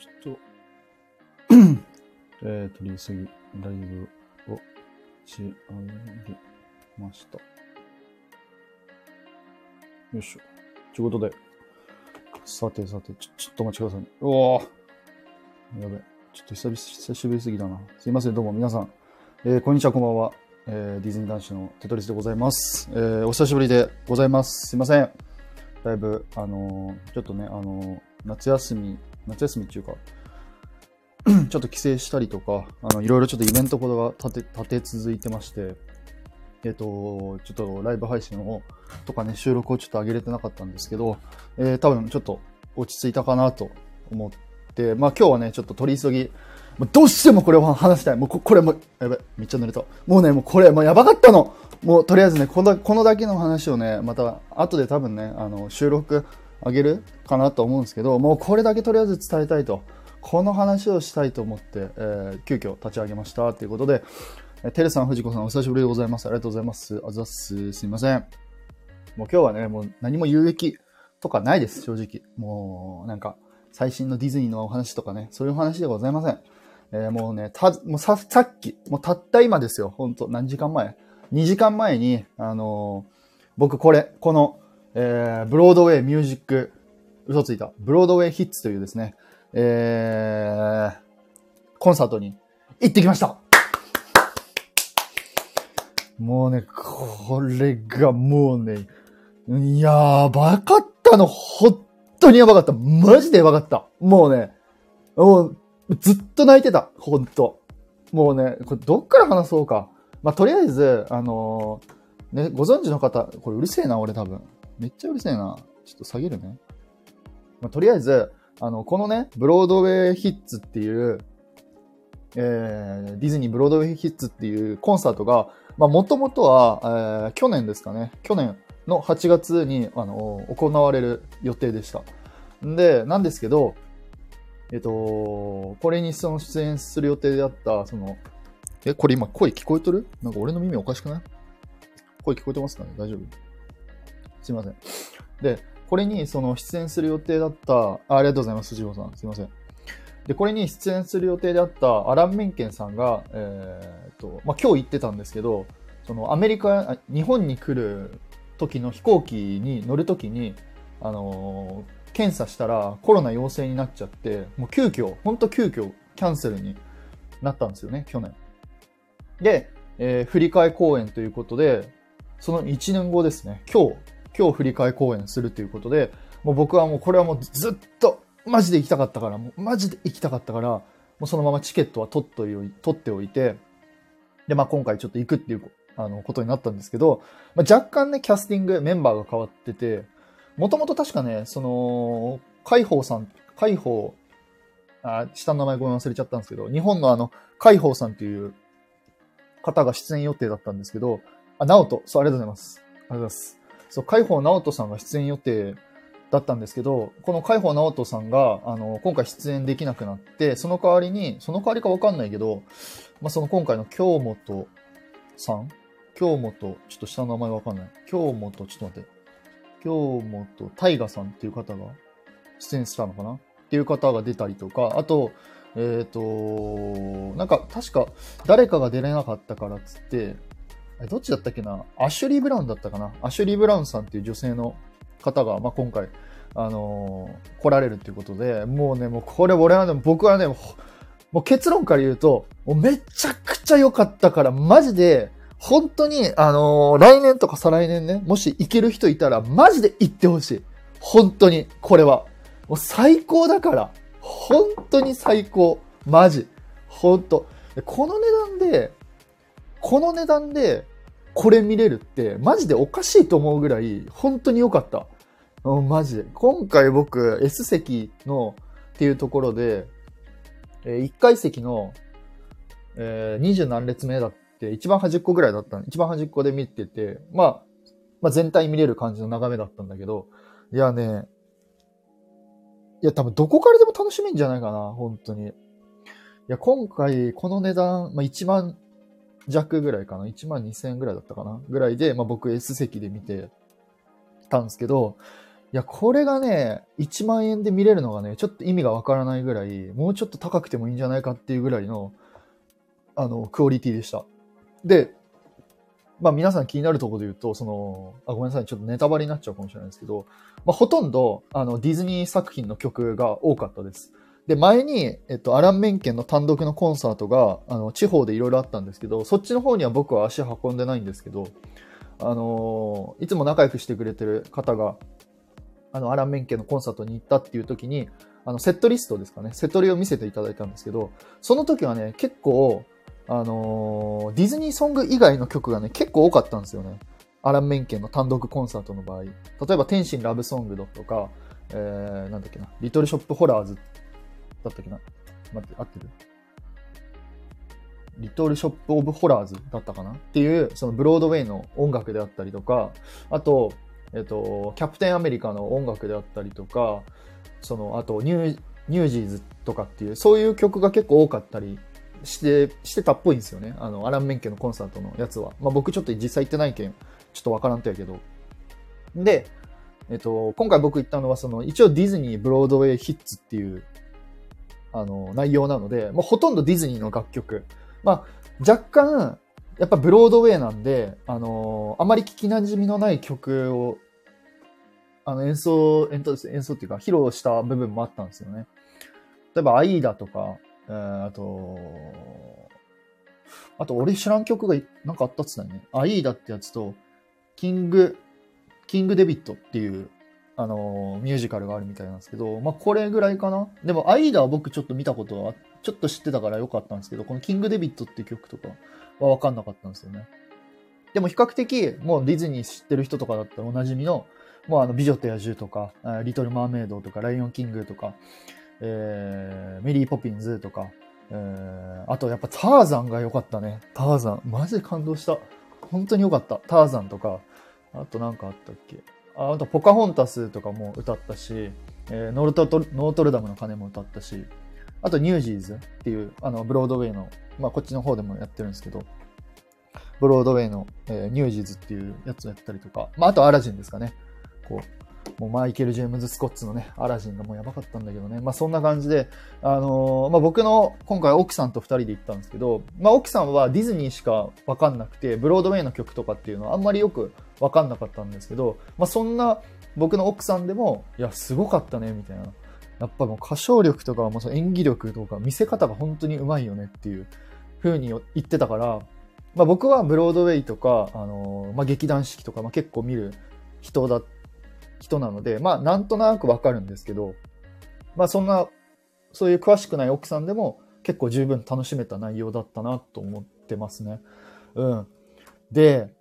ちょっと、えー、取り急ぎ、ライブをし上げました。よいしょ。ということで、さてさて、ちょ、ちょっとお待ちくださいね。うわーやべ。ちょっと久々、久しぶりすぎだな。すいません、どうも皆さん。えー、こんにちは、こんばんは。えー、ディズニー男子のテトリスでございます。えー、お久しぶりでございます。すいません。だいぶ、あのーちょっとね、あのー夏休み、夏休みっていうか、ちょっと帰省したりとか、あの、いろいろちょっとイベントことが立て、立て続いてまして、えっ、と、ちょっとライブ配信を、とかね、収録をちょっと上げれてなかったんですけど、えー、多分ちょっと落ち着いたかなと思って、まあ今日はね、ちょっと取り急ぎ、もうどうしてもこれを話したい。もうここれもう、やばい、めっちゃ濡れた。もうね、もうこれ、もうやばかったのもうとりあえずね、このこのだけの話をね、また後で多分ね、あの、収録上げるかなと思うんですけど、もうこれだけとりあえず伝えたいと。この話をしたいと思って、えー急遽立ち上げましたということで、えテレさん、藤子さん、お久しぶりでございます。ありがとうございます。あざっす。すいません。もう今日はね、もう何も有益とかないです、正直。もう、なんか、最新のディズニーのお話とかね、そういう話ではございません。えーもうね、た、もうさ、さっき、もうたった今ですよ、本当何時間前 ?2 時間前に、あのー僕これ、この、えーブロードウェイミュージック、嘘ついた、ブロードウェイヒッツというですね、えー、コンサートに行ってきましたもうね、これがもうね、やばかったの、本当にやばかった。マジでやばかった。もうね、もう、ずっと泣いてた。本当もうね、これどっから話そうか。まあ、とりあえず、あのーね、ご存知の方、これうるせえな、俺多分。めっちゃうるせえな。ちょっと下げるね。まあ、とりあえず、あの、このね、ブロードウェイヒッツっていう、えー、ディズニーブロードウェイヒッツっていうコンサートが、まあ、もともとは、えー去年ですかね。去年の8月に、あの、行われる予定でした。んで、なんですけど、えっと、これにその出演する予定であった、その、え、これ今声聞こえとる？なんか俺の耳おかしくない？声聞こえてますかね？大丈夫？すいません。で、これにその出演する予定だった、あありがとうございます、藤本さん。すいません。で、これに出演する予定であったアラン・メンケンさんが、えーっと、まあ、今日行ってたんですけど、そのアメリカ、日本に来る時の飛行機に乗る時に、あのー検査したらコロナ陽性になっちゃって、もう急遽、ほんと急遽キャンセルになったんですよね、去年。で、えー振り替え公演ということで、その1年後ですね、今日、今日振り替公演するということで、もう僕はもうこれはもうずっとマジで行きたかったから、もうマジで行きたかったから、もうそのままチケットは取っとい取っておいて、で、まあ今回ちょっと行くっていうあのことになったんですけど、まあ、若干ね、キャスティング、メンバーが変わってて、もともと確かね、その、海宝さん、海宝、あ、下の名前ごめん忘れちゃったんですけど、日本のあの、海宝さんっていう方が出演予定だったんですけど、あ、直人、そう、ありがとうございます。ありがとうございます。そう、海宝直人さんが出演予定だったんですけど、この海宝直人さんが、あの、今回出演できなくなって、その代わりに、その代わりかわかんないけど、まあ、その今回の京本さん？京本、ちょっと下の名前わかんない。京本、ちょっと待って。京本大河さんっていう方が出演したのかな？っていう方が出たりとか、あと、えっ、と、なんか確か誰かが出れなかったからっつって、どっちだったっけな？アシュリー・ブラウンだったかな？アシュリー・ブラウンさんっていう女性の方が、まあ、今回、あのー来られるっていうことで、もうね、もうこれ俺はね、僕はね、もう結論から言うと、もうめちゃくちゃ良かったから、マジで、本当に、あのー来年とか再来年ね、もし行ける人いたら、マジで行ってほしい。本当に、これは。もう最高だから。本当に最高。マジ。本当。この値段で、この値段で、これ見れるって、マジでおかしいと思うぐらい、本当に良かった。うん、マジで。今回僕、S 席の、っていうところで、え1階席の、えー、20何列目だって、一番端っこぐらいだったの一番端っこで見てて、まあ、まあ全体見れる感じの眺めだったんだけど、いやね、いや多分どこからでも楽しめんじゃないかな、本当に。いや、今回、この値段、まあ1万弱ぐらいかな？1万2000円ぐらいだったかな？ぐらいで、まあ僕 S 席で見てたんですけど、いや、これがね、1万円で見れるのがね、ちょっと意味がわからないぐらい、もうちょっと高くてもいいんじゃないかっていうぐらいの、あの、クオリティでした。で、まあ皆さん気になるところで言うと、その、あ、ごめんなさい、ちょっとネタバレになっちゃうかもしれないですけど、まあほとんど、あの、ディズニー作品の曲が多かったです。で、前に、えっと、アラン・メンケンの単独のコンサートが、あの、地方でいろいろあったんですけど、そっちの方には僕は足運んでないんですけど、あのー、いつも仲良くしてくれてる方が、あの、アラン・メンケンのコンサートに行ったっていう時に、あの、セットリストですかね、セットリを見せていただいたんですけど、その時はね、結構、あのー、ディズニーソング以外の曲がね、結構多かったんですよね。アラン・メンケンの単独コンサートの場合。例えば、天使にラブソングをとか、えー、なんだっけな、リトルショップホラーズだったっけな？待って、合ってる？リトルショップ・オブ・ホラーズだったかな？っていう、そのブロードウェイの音楽であったりとか、あと、えっと、キャプテンアメリカの音楽であったりとか、その、あとニュー、ニュージーズとかっていう、そういう曲が結構多かったりして、してたっぽいんですよね。あの、アラン・メンケンのコンサートのやつは。まあ僕ちょっと実際行ってないけん、ちょっとわからんとやけど。で、えっと、今回僕行ったのは、その、一応ディズニー・ブロードウェイ・ヒッツっていう、あの、内容なので、もうほとんどディズニーの楽曲。まあ、若干、やっぱブロードウェイなんで、あのー、あまり聞きなじみのない曲を、あの、演奏、演奏、演奏っていうか、披露した部分もあったんですよね。例えば、アイーダとか、えー、あと、あと、俺知らん曲がなんかあったっつったよね。アイーダってやつと、キング、キングデビットっていうあのミュージカルがあるみたいなんですけど、まあ、これぐらいかな。でも、アイダは僕ちょっと見たことは、ちょっと知ってたからよかったんですけど、このキングデビットっていう曲とかはわかんなかったんですよね。でも比較的、もうディズニー知ってる人とかだったらおなじみの、もうあの、美女と野獣とか、リトル・マーメイドとか、ライオン・キングとか、えー、メリー・ポピンズとか、えー、あとやっぱターザンが良かったね。ターザン。マジで感動した。本当に良かった。ターザンとか、あとなんかあったっけ？あと、ポカホンタスとかも歌ったし、えー、ノルトトノートルダムの鐘も歌ったし、あと、ニュージーズっていう、あの、ブロードウェイの、まあ、こっちの方でもやってるんですけど、ブロードウェイの、えー、ニュージーズっていうやつをやったりとか、まあ、あと、アラジンですかね。こう、もうマイケル・ジェームズ・スコッツのね、アラジンがもうやばかったんだけどね。まあ、そんな感じで、あのー、まあ、僕の、今回、奥さんと二人で行ったんですけど、まあ、奥さんはディズニーしかわかんなくて、ブロードウェイの曲とかっていうのはあんまりよくわかんなかったんですけど、まあ、そんな僕の奥さんでも、いや、すごかったね、みたいな。やっぱもう歌唱力とか、もう演技力とか、見せ方が本当にうまいよねっていう風に言ってたから、まあ、僕はブロードウェイとか、あのまあ、劇団四季とか、まあ、結構見る人だ、人なので、まあ、なんとなくわかるんですけど、まあ、そんな、そういう詳しくない奥さんでも結構十分楽しめた内容だったなと思ってますね。うん。で、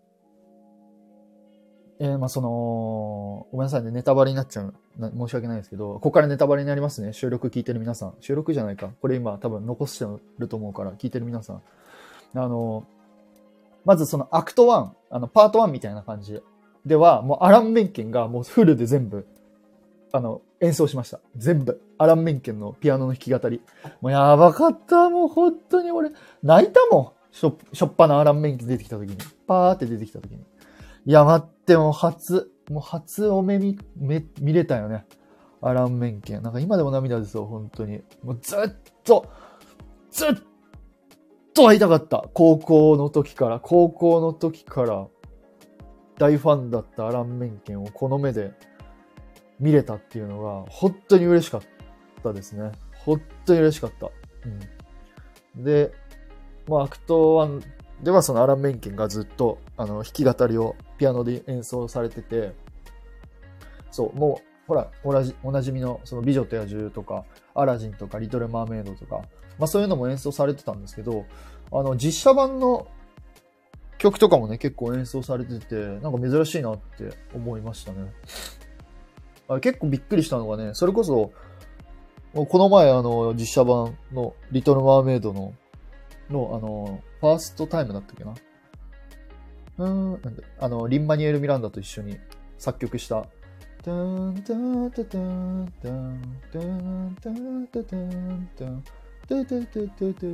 えー、まあその、ごめんなさいね、ネタバレになっちゃう。申し訳ないですけど、ここからネタバレになりますね。収録聞いてる皆さん。収録じゃないか。これ今多分残してると思うから、聞いてる皆さん。あのー、まずそのアクト1、あの、パート1みたいな感じでは、もうアラン・メンケンがもうフルで全部、あの、演奏しました。全部。アラン・メンケンのピアノの弾き語り。もうやばかった。もう本当に俺、泣いたもん。しょ、しょっぱなアラン・メンケン出てきた時に。パーって出てきた時に。や、待って、もう初、もう初お目見、め、見れたよね。アラン・メンケン。なんか今でも涙ですよ、本当に。もうずっと、ずっと会いたかった。高校の時から、高校の時から、大ファンだったアラン・メンケンをこの目で見れたっていうのが、本当に嬉しかったですね。本当に嬉しかった。うん。で、まあ、アクト1ではそのアラン・メンケンがずっとあの弾き語りをピアノで演奏されてて、そう、もう、ほら、おなじおなじみの、その、美女と野獣とか、アラジンとか、リトル・マーメイドとか、まあそういうのも演奏されてたんですけど、あの、実写版の曲とかもね、結構演奏されてて、なんか珍しいなって思いましたね。あ結構びっくりしたのがね、それこそ、この前、あの、実写版の、リトル・マーメイドの、の、あの、ファーストタイムだったっけな？うん、なんで、あの、リンマニエル・ミランダと一緒に作曲した、ダンダンダダンダンダンダンダダンダンダダダダダダ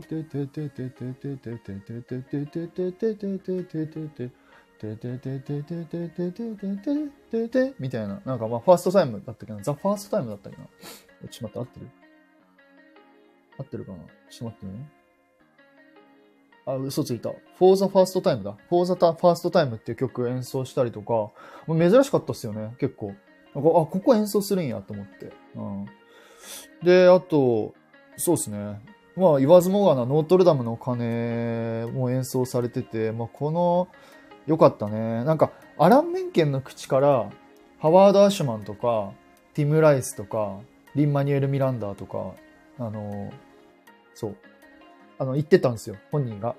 ダみたいな。なんかまあ、ファーストタイムだったっけな？ザ・ファーストタイムだったっけな？ちょっと待って、合ってる？合ってるかな？ちょっと待ってね。あ、嘘ついた。For the First Time だ。For the First Time っていう曲演奏したりとか、珍しかったっすよね、結構。あ、ここ演奏するんやと思って。うん。で、あと、そうですね。まあ、言わずもがな、ノートルダムの鐘も演奏されてて、まあ、この、よかったね。なんか、アラン・メンケンの口から、ハワード・アシュマンとか、ティム・ライスとか、リン・マニュエル・ミランダーとか、あの、そう、あの、言ってたんですよ、本人が。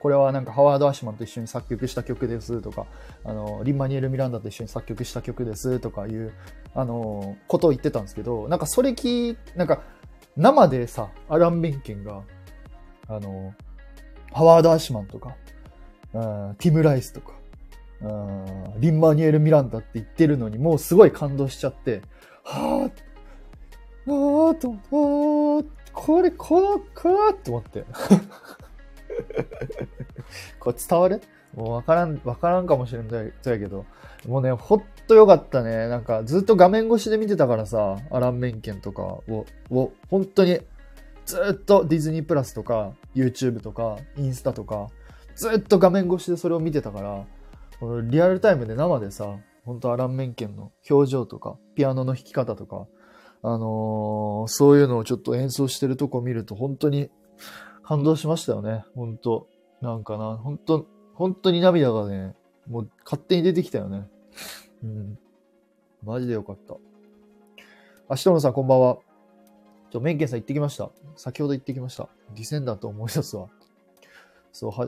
これはなんかハワード・アシュマンと一緒に作曲した曲ですとか、あの、リン・マニエル・ミランダと一緒に作曲した曲ですとかいう、あの、ことを言ってたんですけど、なんかそれ聞なんか生でさ、アラン・ベンケンが、あの、ハワード・アシュマンとか、ティム・ライスとか、リン・マニエル・ミランダって言ってるのにもうすごい感動しちゃって、はぁ、あーと、あー、これ、この、かーって思って。これ伝わる？もうわからん、わからんかもしれない、そうやけど。もうね、ほっとよかったね。なんか、ずっと画面越しで見てたからさ、アラン・メンケンとかを、を、本当に、ずっとディズニープラスとか、YouTube とか、インスタとか、ずっと画面越しでそれを見てたから、このリアルタイムで生でさ、本当アラン・メンケンの表情とか、ピアノの弾き方とか、あのー、そういうのをちょっと演奏してるとこ見ると本当に感動しましたよね。本当なんかな、本当本当に涙がね、もう勝手に出てきたよね。うん。マジでよかった。あ、しとのさんこんばんは。ちょ、メンケンさん行ってきました。先ほど行ってきました。ディセンダーと思い出すわ。そう、は、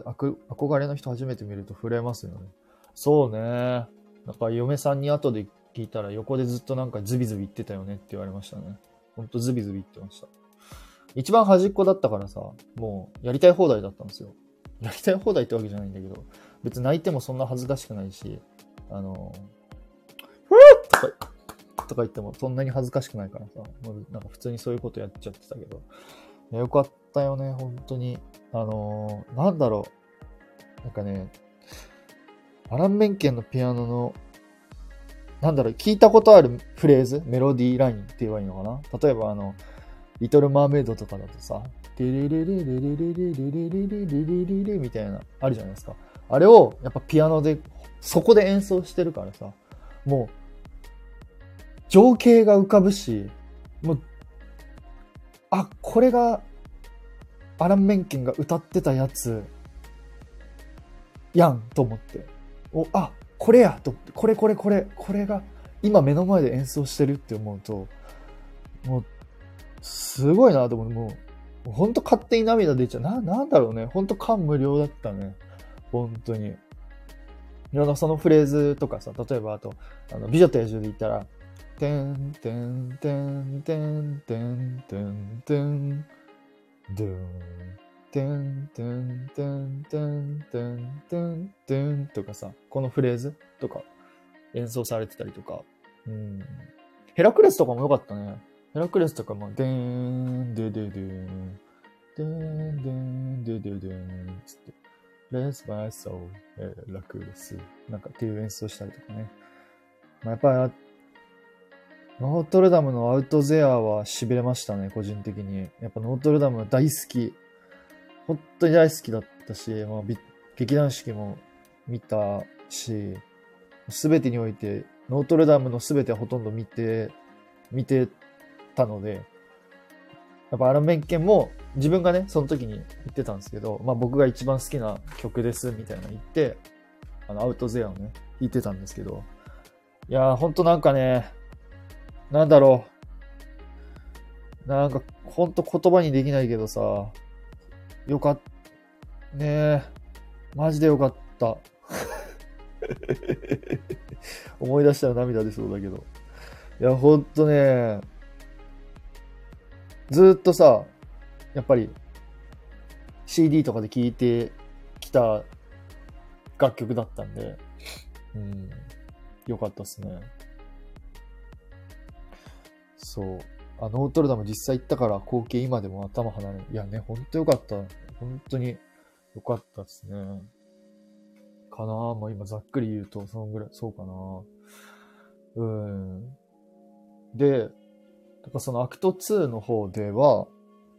憧れの人初めて見ると震えますよね。そうね。なんか嫁さんに後で聞いたら横でずっとなんかズビズビ言ってたよねって言われましたね。ほんとズビズビ言ってました。一番端っこだったからさ、もうやりたい放題だったんですよ。やりたい放題ってわけじゃないんだけど、別に泣いてもそんな恥ずかしくないし、あの、ふぅとか、とか言ってもそんなに恥ずかしくないからさ、もうなんか普通にそういうことやっちゃってたけど、よかったよね、本当に。あのー、なんだろう。なんかね、アラン・メンケンのピアノのなんだろう、聞いたことあるフレーズ、メロディーラインって言えばいいのかな？例えばあの、リトル・マーメイドとかだとさ、デレレレレレレレレレレレレレレレみたいな、あるじゃないですか。あれを、やっぱピアノで、そこで演奏してるからさ、もう、情景が浮かぶし、もう、あ、これが、アラン・メンケンが歌ってたやつ、やん、と思って。お、あ、これやと、これこれこれ、これが今目の前で演奏してるって思うと、もう、すごいなと思う。もう、ほんと勝手に涙出ちゃう。な、なんだろうね。ほんと感無量だったね。本当に。いろんなそのフレーズとかさ、例えばあと、あの、美女と野獣で言ったら、てんてんてんてんてんてんてん、ドゥーン、てんてんてんてんてんてんてんとかさ、このフレーズとか演奏されてたりとか。うん。ヘラクレスとかも良かったね。ヘラクレスとかも、でーん、でででーん、でーん、でーん、でででーん、つって、レスバイソー、えー、ヘラクレス、なんかっていう演奏したりとかね。まあ、やっぱり、ノートルダムのアウトゼアは痺れましたね、個人的に。やっぱノートルダム大好き。本当に大好きだったし、まあ、劇団四季も見たし、すべてにおいて、ノートルダムのすべてほとんど見て、見てたので、やっぱアラン・ベンケも自分がね、その時に言ってたんですけど、まあ僕が一番好きな曲ですみたいな言って、あの、アウトゼアをね、弾いてたんですけど、いやー、ほんとなんかね、なんだろう。なんか、ほんと言葉にできないけどさ、よかった。ねえ。マジでよかった。思い出したら涙出そうだけど。いや、ほんとね、ずっとさ、やっぱり CD とかで聴いてきた楽曲だったんで、うん、よかったっすね。そう。あ、ノートルダム実際行ったから光景今でも頭離れ。いやね、ほんとよかった。本当によかったですね。かなもう今ざっくり言うと、そのぐらい、そうかなうん。で、だからそのアクト2の方では、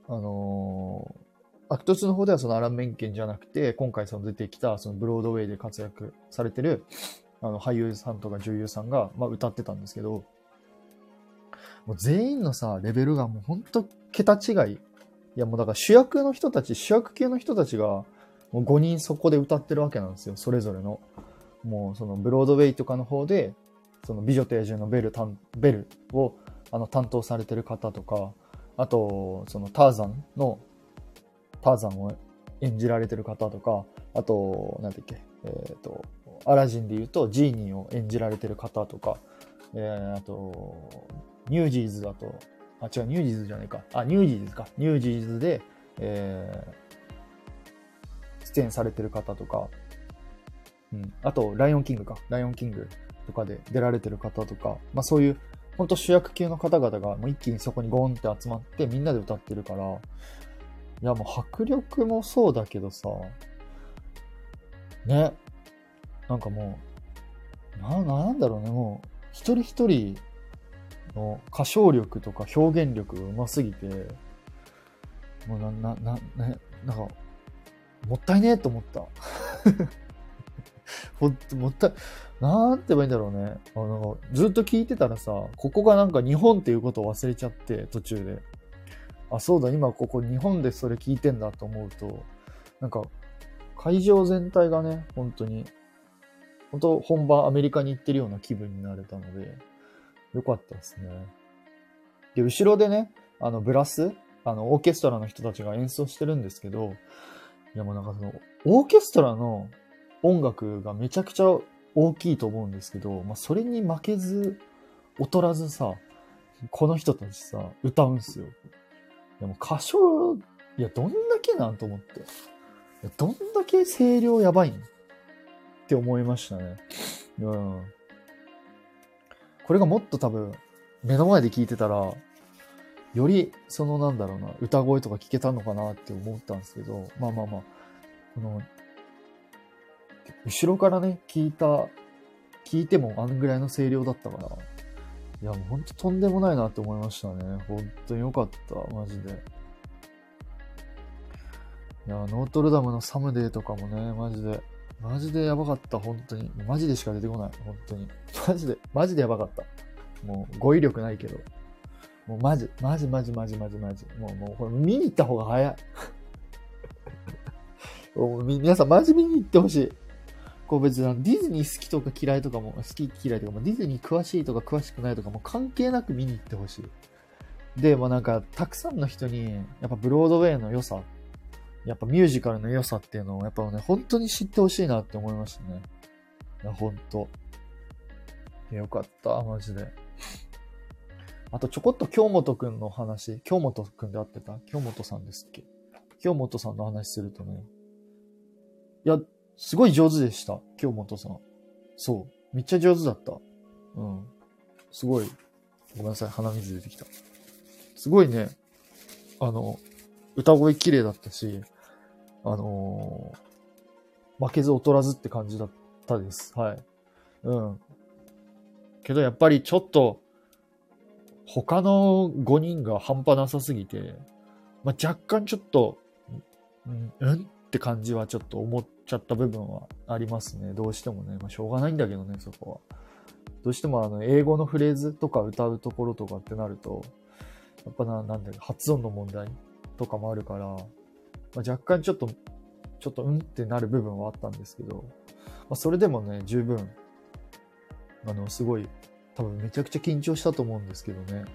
あのーアクト2の方ではそのアラン・メンケンじゃなくて、今回その出てきた、そのブロードウェイで活躍されてる、あの、俳優さんとか女優さんが、まあ、歌ってたんですけど、もう全員のさ、レベルがもうほんと桁違い。いやもうだから主役の人たち、主役系の人たちが、もう5人そこで歌ってるわけなんですよ、それぞれの。もうそのブロードウェイとかの方で、その美女と野獣のベル、ベルをあの担当されてる方とか、あと、そのターザンの、ターザンを演じられてる方とか、あと、なんだっけ、えっ、と、アラジンで言うとジーニーを演じられてる方とか、えー、あと、ニュージーズだと、あ、違う、ニュージーズじゃないか。あ、ニュージーズか。ニュージーズで、えー、出演されてる方とか、うん。あと、ライオンキングか。ライオンキングとかで出られてる方とか、まあそういう、ほんと主役級の方々がもう一気にそこにゴーンって集まってみんなで歌ってるから、いやもう迫力もそうだけどさ、ね。なんかもう、な、なんだろうね、もう、一人一人の歌唱力とか表現力が上手すぎて、もうな、な、な、ね、なんか、もったいねえと思った。ほんと、もったい、なんて言えばいいんだろうね。あの、ずっと聞いてたらさ、ここがなんか日本っていうことを忘れちゃって、途中で。あ、そうだ、今ここ日本でそれ聞いてんだと思うと、なんか、会場全体がね、本当に、本当本場アメリカに行ってるような気分になれたので、よかったですね。で、後ろでね、あの、ブラス、あの、オーケストラの人たちが演奏してるんですけど、いやもうなんかその、オーケストラの音楽がめちゃくちゃ大きいと思うんですけど、まあ、それに負けず、劣らずさ、この人たちさ、歌うんすよ。でも歌唱、いや、どんだけなんと思って。いやどんだけ声量やばいんって思いましたね。うん。これがもっと多分、目の前で聞いてたら、より、そのなんだろうな、歌声とか聞けたのかなって思ったんですけど、まあまあまあ、この、後ろからね、聞いた、聞いてもあんぐらいの声量だったから、いやもうほんととんでもないなって思いましたね。本当によかった、マジで。いや、ノートルダムのサムデーとかもね、マジで、マジでやばかった、本当に。マジでしか出てこない、本当に。マジで、マジでやばかった。もう、語彙力ないけど。もうマジ、マジマジマジマジマジ。もう、もう、これ見に行った方が早い。もう皆さんマジ見に行ってほしい。こう別にディズニー好きとか嫌いとかも、好き嫌いとかも、ディズニー詳しいとか詳しくないとかも関係なく見に行ってほしい。で、もなんか、たくさんの人に、やっぱブロードウェイの良さ、やっぱミュージカルの良さっていうのを、やっぱね、本当に知ってほしいなって思いましたね。いや、本当いやよかった、マジで。あと、ちょこっと京本くんの話、京本くんで会ってた？京本さんですっけ？京本さんの話するとね、いや、すごい上手でした、京本さん。そう。めっちゃ上手だった。うん。すごい。ごめんなさい、鼻水出てきた。すごいね、あの、歌声綺麗だったし、あのー負けず劣らずって感じだったです。はい。うん。けどやっぱりちょっと、他の5人が半端なさすぎて、まあ、若干ちょっと、うん、うんって感じはちょっと思っちゃった部分はありますね。どうしてもね。まあ、しょうがないんだけどね、そこは。どうしてもあの、英語のフレーズとか歌うところとかってなると、やっぱな、なんだよ、発音の問題とかもあるから、まあ、若干ちょっと、ちょっとうんってなる部分はあったんですけど、まあ、それでもね、十分、あの、すごい、多分めちゃくちゃ緊張したと思うんですけどね、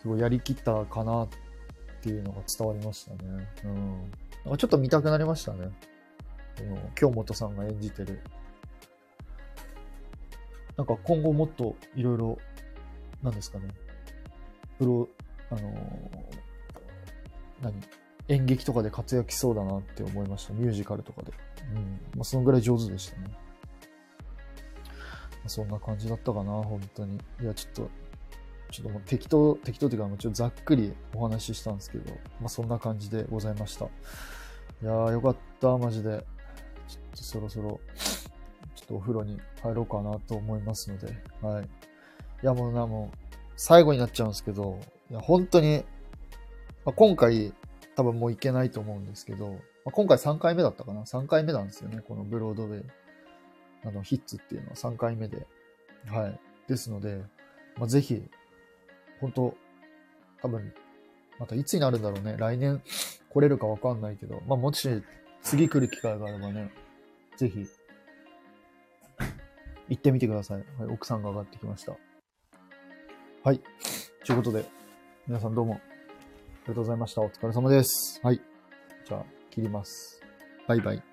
すごいやりきったかなっていうのが伝わりましたね。うん。なんかちょっと見たくなりましたね。この京本さんが演じてる。なんか今後もっといろいろ、なんですかね。プロ、あのー何？演劇とかで活躍しそうだなって思いました。ミュージカルとかで。うん。まあ、そのぐらい上手でしたね。まあそんな感じだったかな、本当に。いや、ちょっと、ちょっともう適当、適当っていうか、もうちょっとざっくりお話ししたんですけど、まあ、そんな感じでございました。いやー、よかった、マジで。ちょっとそろそろ、ちょっとお風呂に入ろうかなと思いますので、はい。いや、もうな、もう、最後になっちゃうんですけど、いや、本当に、まあ、今回、多分もう行けないと思うんですけど、まあ、今回3回目だったかな ?3 回目なんですよね、このブロードウェイ。あの、ヒッツっていうのは3回目で。はい。ですので、まあ、ぜひ、本当多分、またいつになるんだろうね。来年来れるかわかんないけど、まあ、もし次来る機会があればね、ぜひ、行ってみてください。はい、奥さんが上がってきました。はい。ということで、皆さんどうも、りがとうございました。お疲れ様です。はい。じゃあ、切ります。バイバイ。